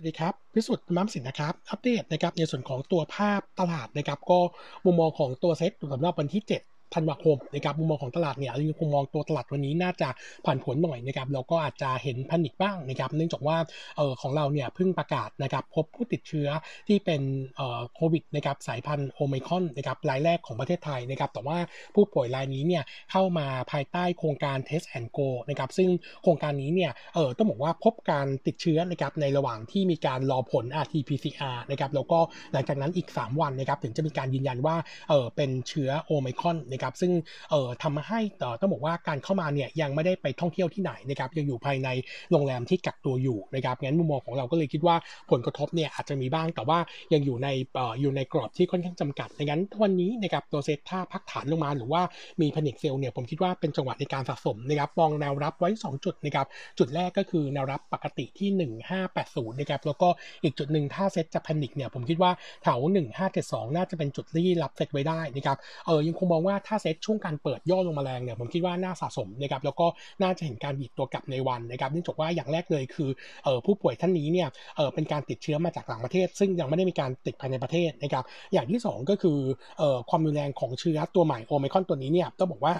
สวัสดีครับ พิสุทธิ์มัมสินนะครับ อัปเดตนะครับในส่วนของตัวภาพตลาดนะครับ ก็มุมมองของตัวเซ็ตสำหรับวันที่ 7 ธันวาคมนะครับมุมมองของตลาดเนี่ยยังคงมองตัวตลาดวันนี้น่าจะผ่านผลหน่อยนะครับแล้วก็อาจจะเห็นพันิกบ้างนะครับเนื่องจากว่าเออของเราเนี่ยเพิ่งประกาศนะครับพบผู้ติดเชื้อที่เป็นเอ่อโควิดนะครับสายพันธุ์โอไมคอนนะครับรายแรกของประเทศไทยนะครับแต่ว่าผู้ป่วยรายนี้เนี่ยเข้ามาภายใต้โครงการ Test and Go นะครับซึ่งโครงการนี้เนี่ยเออต้องบอกว่าพบการติดเชื้อนะครับในระหว่างที่มีการรอผล RT-PCR นะครับแล้วก็หลังจากนั้นอีก 3 วันนะครับถึงจะมีการยืนยันว่าเออเป็นเชื้อโอไมคอนนะครับซึ่งเอ่อทำให้ต้องบอกว่าการเข้ามาเนี่ยยังไม่ได้ไปท่องเที่ยวที่ไหนนะครับยังอยู่ภายในโรงแรมที่กักตัวอยู่นะครับงั้นมุมมองของเราก็เลยคิดว่าผลกระทบเนี่ยอาจจะมีบ้างแต่ว่ายังอยู่ในเอ่ออยู่ในกรอบที่ค่อนข้างจำกัดดังนั้นวันนี้นะครับตัวเซตถ้าพักฐานลงมาหรือว่ามี panic sell เนี่ยผมคิดว่าเป็นจังหวะในการสะสมนะครับมองแนวรับไว้ 2 จุดนะครับจุดแรกก็คือแนวรับปกติที่ 1580นะครับแล้วก็อีกจุดหนึ่งถ้าเซตจะ panic เนี่ยผมคิดว่าแถว1572 น่าจะเป็นจุดที่รับเซตไว้ได้นะครับเออยังคงมองว่าถ้าเซตช่วงการเปิดย่อลงมาแรงเนี่ยผมคิดว่าน่าสะสมนะครับแล้วก็น่าจะเห็นการดีดตัวกลับในวันนะครับเนื่องจากว่าอย่างแรกเลยคือเออผู้ป่วยท่านนี้เนี่ยเออเป็นการติดเชื้อมาจากต่างประเทศ ซึ่งยังไม่ได้มีการติดภายในประเทศนะครับอย่างที่ 2 ก็คือเออความรุนแรงของเชื้อตัวใหม่โอไมคอนตัวนี้เนี่ยต้องบอกว่า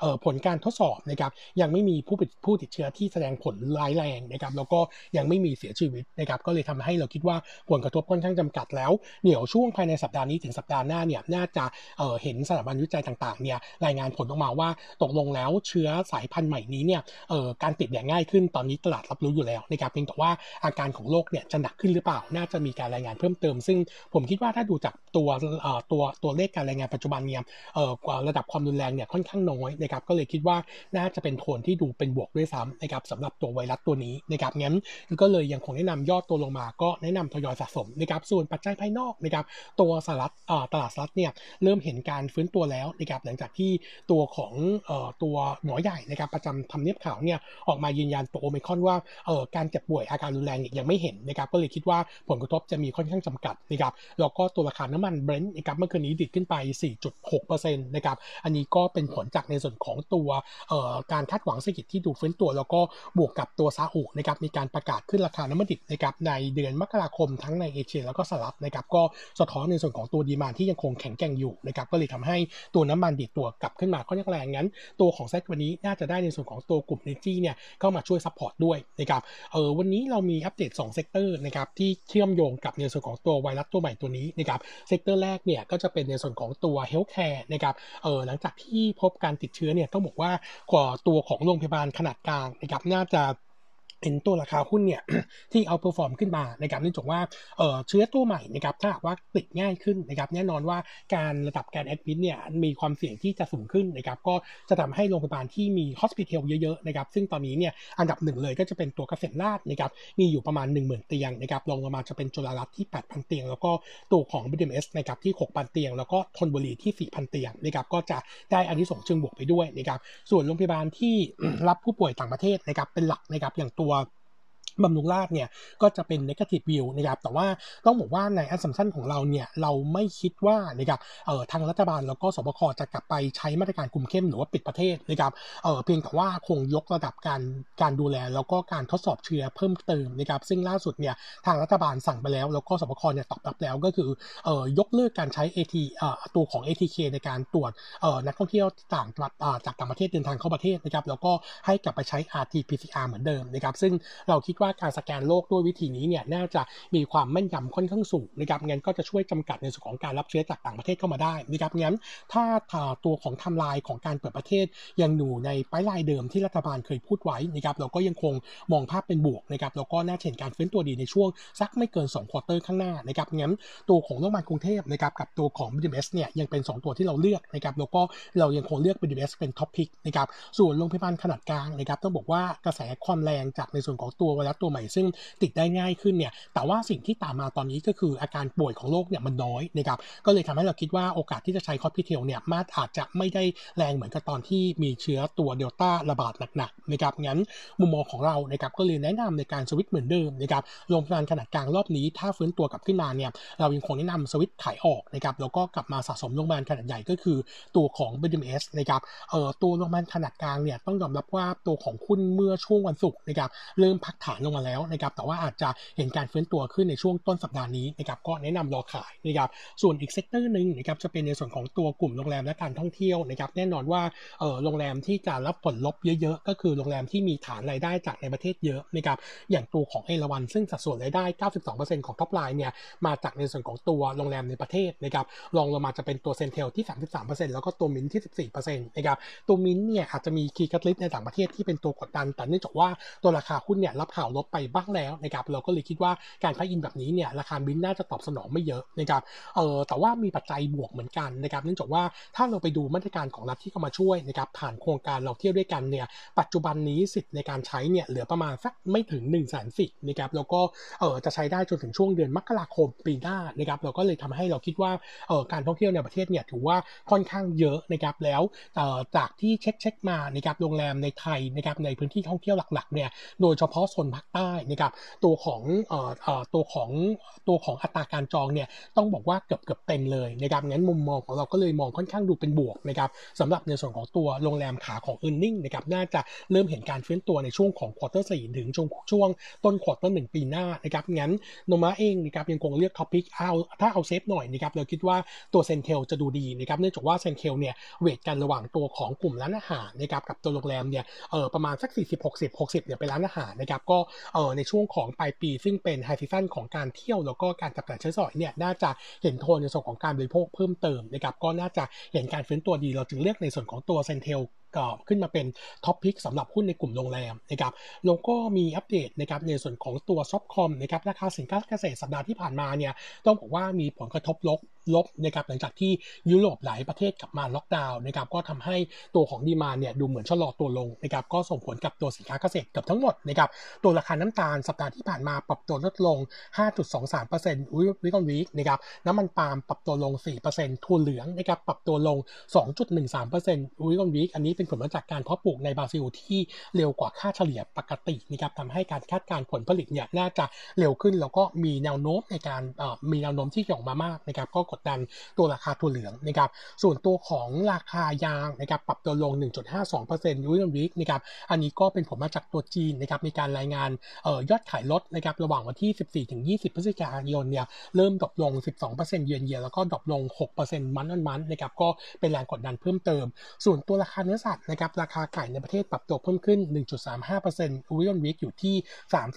เออผลการทดสอบนะครับยังไม่มีผู้ผู้ติดเชื้อที่แสดงผลร้ายแรงนะครับแล้วก็ยังไม่มีเสียชีวิตนะครับก็เลยทำให้เราคิดว่าผลกระทบค่อนข้างจำกัดแล้วเดี๋ยวช่วงภายในสัปดาห์นี้ถึงสัปดาห์หน้าเนี่ยน่าจะเเห็นสถาบันวิจัยต่างๆเนี่ยรายงานผลออกมาว่าตกลงแล้วเชื้อสายพันธุ์ใหม่นี้เนี่ยเอ่อการติดเนี่ยง่ายขึ้นตอนนี้ตลาดรับรู้อยู่แล้วนะครับเพียงแต่ว่าอาการของโรคเนี่ยจะหนักขึ้นหรือเปล่า น่าจะมีการรายงานเพิ่มเติม ซึ่งผมคิดว่าถ้าดูจากตัวเอ่อตัวตัวเลขการรายงานปัจจุบันเนี่ยเอ่อกว่าระดับความรุนแรงเนี่ยค่อนข้างน้อยนะครับก็เลยคิดว่าน่าจะเป็นโทนที่ดูเป็นบวกด้วยซ้ำนะครับสำหรับตัวไวรัสตัวนี้นะครับงั้นก็เลยยังคงแนะนำยอดตัวลงมาก็แนะนำทยอยสะสมนะครับส่วนปัจจัยภายนอกนะครับตัวสหรัฐตลาดสหรัฐเนี่ยเริ่มเห็นการฟื้นตัวแล้วนะครับหลังจากที่ตัวของตัวหมอใหญ่นะครับประจำทำเนียบขาวเนี่ยออกมายืนยันตัวโอมิคอนว่าเออการเจ็บป่วยอาการรุนแรงเนี่ยยังไม่เห็นนะครับก็เลยคิดว่าผลกระทบจะมีค่อนข้างจำกัดนะครับแล้วก็ตัวราคาน้ำมันเบรนท์นะครับเมื่อคืนนี้ดิดขึ้นไป 4.6%นะครับอันนี้ก็เป็นผลจากในส่วนของตัวเอ่อการคาดหวังเศรษฐกิจที่ดูฟื้นตัว แล้วก็บวกกับตัวซาอุนะครับมีการประกาศขึ้นราคาน้ำมันดิบนะครับในเดือนมกราคมทั้งในเอเชียแล้วก็สหรัฐนะครับก็สะท้อนในส่วนของตัวดีมานที่ยังคงแข็งแกร่งอยู่นะครับก็เลยทำให้ตัวน้ำมันดิบตัวกลับขึ้นมาค่อนข้างแรงงั้น ตัวของเซตวันนี้น่าจะได้ในส่วนของตัวกลุ่มเนจี้เนี่ยเข้ามาช่วย support ด้วยนะครับเออวันนี้เรามีอัปเดต2 sector นะครับที่เชื่อมโยงกับในส่วนของตัวไวรัสตัวใหม่ตัวนี้นะครับ sector แรกเนี่ยก็จะเป็นในส่วนของตัว healthcare นะครับเออหลังจากที่พบการติดเชื้อเนี่ยต้องบอกว่ากว่าตัวของโรงพยาบาลขนาดกลางนะครับน่าจะ เป็นตัวราคาหุ้นเนี่ยที่ outperform ขึ้นมานะครับเนื่องจากว่าเออเชื้อตัวใหม่นะครับถ้าหากว่าติดง่ายขึ้นนะครับแน่นอนว่าการระดับการแอดมิดเนี่ยมีความเสี่ยงที่จะสูงขึ้นนะครับก็จะทำให้โรงพยาบาลที่มีฮอสพิทอลเยอะๆนะครับซึ่งตอนนี้เนี่ยอันดับหนึ่งเลยก็จะเป็นตัวเกษตรราชนะครับมีอยู่ประมาณ 1 0,000 เตียงนะครับรองลงมาจะเป็นจุฬารัตน์ที่ 8,000 เตียง แล้วก็ตัวของ BDMS นะครับที่ 6,000 เตียง แล้วก็ทนบุรีที่ 4,000 เตียงนะครับก็จะได้อันนี้ส่งเชิงบวกไปด้วยนะครับส่วนโรงพยาบาลที่รับผู้ป่วยต่างประเทศนะครับเป็นหลักนะครับอย่างตัว walk บำรุงราชเนี่ยก็จะเป็น negative view นะครับแต่ว่าต้องบอกว่าใน assumption ของเราเนี่ยเราไม่คิดว่านะครับเอ่อทางรัฐบาลแล้วก็สบคจะกลับไปใช้มาตรการคุมเข้มหรือว่าปิดประเทศนะครับเอ่อเพียงแต่ว่าคงยกระดับการการดูแล แล้วก็การทดสอบเชื้อเพิ่มเติมนะครับซึ่งล่าสุดเนี่ยทางรัฐบาลสั่งไปแล้ว แล้วก็สบคเนี่ยตอบรับแล้วก็คือเอ่อยกเลิกการใช้ AT เอ่อตัวของ ATK ในการตรวจเอ่อนักท่องเที่ยวต่างจากต่างประเทศเดินทางเข้าประเทศนะครับแล้วก็ให้กลับไปใช้ RT-PCR เหมือนเดิมนะครับซึ่งเราคิดว่าการสแกนโรคด้วยวิธีนี้เนี่ยน่าจะมีความแม่นยำค่อนข้างสูงนะครับงั้นก็จะช่วยจำกัดในส่วนของการรับเชื้อจากต่างประเทศเข้ามาได้นะครับงั้นถ้าตัวของทำลายของการเปิดประเทศยังอยู่ในป้ายลายเดิมที่รัฐบาลเคยพูดไว้นะครับเราก็ยังคงมองภาพเป็นบวกนะครับแล้วก็น่าเห็นการฟื้นตัวดีในช่วงสักไม่เกิน2 quarter ข้างหน้านะครับงั้นตัวของโรงพยาบาลกรุงเทพนะครับกับตัวของ BDMS เนี่ยยังเป็น 2 ตัวที่เราเลือกนะครับแล้วก็เรายังคงเลือก BDMS เป็น top pick นะครับส่วนโรงพยาบาลขนาดกลางนะครับต้องบอกว่ากระแสความแรงจากในส่วนของตัวไวรัสตัวใหม่ซึ่งติดได้ง่ายขึ้นเนี่ยแต่ว่าสิ่งที่ตามมาตอนนี้ก็คืออาการป่วยของโรคเนี่ยมันน้อยนะครับก็เลยทำให้เราคิดว่าโอกาสที่จะใช้ hospitel เนี่ยมาอาจจะไม่ได้แรงเหมือนกับตอนที่มีเชื้อตัวเดลต้าระบาดหนักๆนะครับงั้นมุมมองของเรานะครับก็เลยแนะนำในการสวิตช์เหมือนเดิมนะครับโรงพยาบาลขนาดกลางรอบนี้ ถ้าฟื้นตัวกลับขึ้นมาเนี่ยเรายังคงแนะนำสวิตช์ขายออกนะครับแล้วก็กลับมาสะสมโรงพยาบาลขนาดใหญ่ก็คือตัวของ BDMS นะครับเอ่อตัวโรงพยาบาลขนาดกลางเนี่ยต้องยอมรับว่าตัวของหุ้นเมื่อช่วงวันศุกร์นะครับเริ่มพักฐานลงมาแล้วนะครับแต่ว่าอาจจะเห็นการฟื้นตัวขึ้นในช่วงต้นสัปดาห์นี้นะครับก็แนะนำรอขายนะครับส่วนอีก sector หนึ่งนะครับจะเป็นในส่วนของตัวกลุ่มโรงแรมและการท่องเที่ยวนะครับแน่นอนว่าเออโรงแรมที่จะรับผลลบเยอะๆ ก็คือโรงแรมที่มีฐานรายได้จากในประเทศเยอะนะครับอย่างตัวของเอราวัณซึ่งสัดส่วนรายได้ 92%ของ top line เนี่ยมาจากในส่วนของตัวโรงแรมในประเทศนะครับรองลงมาจะเป็นตัว CENTEL ที่ 33%แล้วก็ตัวมินที่ 14%นะครับตัวมินเนี่ยอาจจะมี key catalyst ในต่างประเทศที่เป็นตัวกดดันแต่เนื่องจากว่าตัวราคาหุ้นเนี่ยรับข่าวลบไปบ้างแล้วนะครับเราก็เลยคิดว่าการ price in แบบนี้เนี่ยราคามินน่าจะตอบสนองไม่เยอะนะครับเออแต่ว่ามีปัจจัยบวกเหมือนกันนะครับเนื่องจากว่าถ้าเราไปดูมาตรการของรัฐที่เข้ามาช่วยนะครับผ่านโครงการเราเที่ยวด้วยกันเนี่ยปัจจุบันนี้สิทธิ์ในการใช้เนี่ยเหลือประมาณสักไม่ถึง1นึ่งแสนสิทธิ์นะครับแล้วก็เออจะใช้ได้จนถึงช่วงเดือนมกราคมปีหน้านะครับเราก็เลยทำให้เราคิดว่าเออการท่องเที่ยวในประเทศเนี่ยถือว่าค่อนข้างเยอะนะครับแล้วเออจากที่เช็คเช็คมานะครับโรงแรมในไทยนะครับในพื้นที่ท่องเที่ยวหลักๆเนี่ยโดยเฉพาะโซนภาคใต้นะครับตัวของออตัวของตัวของอัตราการจองเนี่ยต้องบอกว่าเกือบเกือบเต็มเลยนะครับงั้นมุมมองของเราก็เลยมองค่อนข้างดูเป็นบวกนะครับสำหรับในส่วนของตัวโรงแรมขาของ e a r n i n g นะครับน่าจะเริ่มเห็นการฟื้นตัวในช่วงของ quarter สี่ถึงช่วงช่วงต้น quarter หนึ่งปีหน้านะครับงั้นโนมูระเองนะครับยังคงเลือก top pick เอาถ้าเอา safe หน่อยนะครับเราคิดว่าตัว CENTEL จะดูดีนะครับเนื่องจากว่า CENTEL เนี่ย weight กันระหว่างตัวของกลุ่มร้านอาหารนะครับกับตัวโรงแรมเนี่ยเออประมาณสัก 40 60 60เนี่ยเป็นร้านอาหารนะครับก็เออในช่วงของปลายปี ซึ่งเป็น high season ของการเที่ยวแล้วก็การจับจ่ายใช้สอยเนี่ยน่าจะเห็นโทนในส่วนของการบริโภคเพิ่มเติมนะครับก็น่าจะเห็นการฟื้นตัวดีเราจึงเลือกในส่วนของตัว CENTEL ก็ขึ้นมาเป็น top pick สำหรับหุ้นในกลุ่มโรงแรมนะครับแล้วก็มีอัปเดตนะครับในส่วนของตัว soft com นะครับราคาสินค้าเกษตรสัปดาห์ที่ผ่านมาเนี่ยต้องบอกว่ามีผลกระทบลบ ลบนะครับหลังจากที่ยุโรปหลายประเทศกลับมาล็อกดาวน์นะครับก็ทำให้ตัวของ demand เนี่ยดูเหมือนชะลอตัวลงนะครับก็ส่งผลกับตัวสินค้าเกษตรเกือบทั้งหมดนะครับตัวราคาน้ำตาลสัปดาห์ที่ผ่านมาปรับตัวลดลง 5.23% week on week นะครับน้ำมันปาล์มปรับตัวลง 4%ถั่วเหลืองนะครับปรับตัวลง 2.13%วิกอนวีคอันนี้เป็นผลมาจากการเพาะปลูกในบราซิลที่เร็วกว่าค่าเฉลี่ยปกตินะครับทำให้การคาดการผลผลิตเนี่ยน่าจะเร็วขึ้นแล้วก็มีแนวโน้มในการมีแนวโน้มที่ออกมามากนะครับก็กดดันตัวราคาถั่วเหลืองนะครับส่วนตัวของราคายางนะครับปรับตัวลง 1.52%ยูโรวิกนะครับอันนี้ก็เป็นผลมาจากตัวจีนนะครับมีการรายงานยอดขายลดนะครับระหว่างวันที่ 14-20 พฤศจิกายนเนี่ยเริ่ม drop ลง 12% year on year แล้วก็ drop ลง 6% month on month นะครับก็เป็นแรงกดดันเพิ่มเติม ส่วนตัวราคาเนื้อสัตว์นะครับราคาไก่ในประเทศปรับตัวเพิ่มขึ้น 1.35% week on week อยู่ที่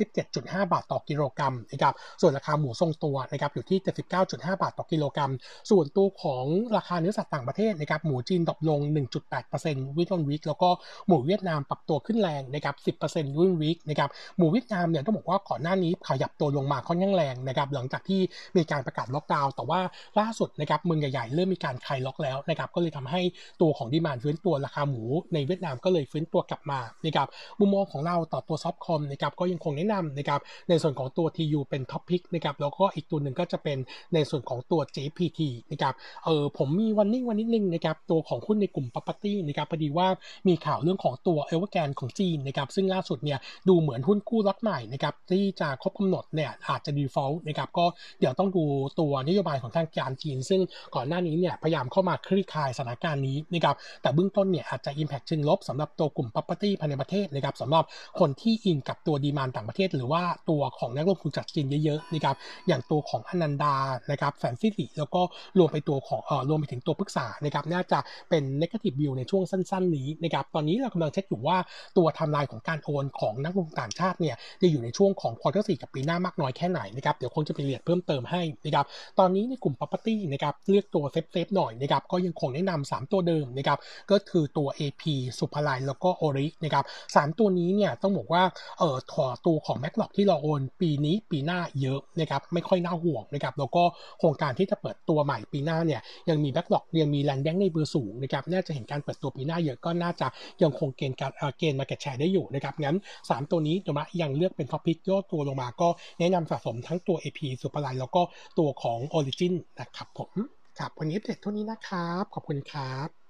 37.5 บาทต่อกิโลกรัมนะครับส่วนราคาหมูทรงตัวนะครับอยู่ที่ 79.5 บาทต่อกิโลกรัมส่วนตัวของราคาเนื้อสัตว์ต่างประเทศนะครับหมูจีน drop ลง 1.8% week on week แล้วก็หมูเวียดนามปรับตัวขึ้นแรงนะครับ 10% week on week นะครับหมูเวียดนามเนี่ยต้องบอกว่าก่อนหน้านี้ขยับตัวลงมาค่อนข้างแรงนะครับหลังจากที่มีการประกาศล็อกดาวน์แต่ว่าล่าสุดนะครับเมืองใหญ่ๆเริ่มมีการคลายล็อกแล้วนะครับก็เลยทำให้ตัวของ demand ฟื้นตัวราคาหมูในเวียดนามก็เลยฟื้นตัวกลับมานะครับมุมมองของเราต่อตัว soft com นะครับก็ยังคงแนะนำนะครับในส่วนของตัว TU เป็น top pick นะครับแล้วก็อีกตัวหนึ่งก็จะเป็นในส่วนของตัว GFPT นะครับเออผมมี warning กันนิดนึงนะครับตัวของหุ้นในกลุ่ม property นะครับพอดีว่ามีข่าวเรื่องของตัวเอเวอร์แกนของจีนนะครับซึ่งล่าสุดเนี่ยดูเหมือนหุ้นกู้ล็อตใหม่นะครับที่จะครบกำหนดเนี่ยอาจจะ default นะครับก็เดี๋ยวต้องดูตัวนโยบายของทางการจีน ซึ่งก่อนหน้านี้เนี่ยพยายามเข้ามาคลี่คลายสถานการณ์นี้นะครับแต่เบื้องต้นเนี่ยอาจจะ impact เชิงลบสำหรับตัวกลุ่ม property ภายในประเทศนะครับสำหรับคนที่อิงกับตัว demand ต่างประเทศ หรือว่าตัวของนักลงทุนจากจีนเยอะๆนะครับอย่างตัวของอนันดานะครับแฟนซิตี้แแล้วก็รวมไปตัวของเอ่อรวมไปถึงตัวพฤกษานะครับน่าจะเป็น negative view ในช่วงสั้น ๆ นี้นะครับตอนนี้เรากำลังเช็คอยู่ว่าตัวไทม์ไลน์ของการโอนของนักลงทุนต่างชาติเนี่ยจะอยู่ในช่วงของ quarter สี่กับปีหน้ามากน้อยแค่ไหนนะครับเดี๋ยวคงจะไปเรียนเพิ่มเติมให้นะครับตอนนี้ในกลุ่ม property นะครับเลือกตัว safe safe หน่อยนะครับก็ยังคงแนะนำ3ตัวเดิมนะครับก็คือตัว AP ศุภาลัยแล้วก็ ORI นะครับสามตัวนี้เนี่ยต้องบอกว่าเอ่อถอตัวของ backlog ที่เราโอน ปีนี้ปีหน้าเยอะนะครับไม่ค่อยน่าห่วงนะครับแล้วก็โครงการที่จะเปิดตัวใหม่ปีหน้าเนี่ยยังมี backlog ยังมี land bank ในเบอร์สูงนะครับน่าจะเห็นการเปิดตัวปีหน้าเยอะก็น่าจะยังคง gain การ gain market share ได้อยู่นะครับงั้น 3 ตัวนี้ตัวมายังเลือกเป็น top pick ย่อตัวลงมาก็แนะนำสะสมทั้งตัว AP ศุภาลัยแล้วก็ตัวของ Origin นะครับผมครับวันนี้เด็ดเท่านี้นะครับ ขอบคุณครับ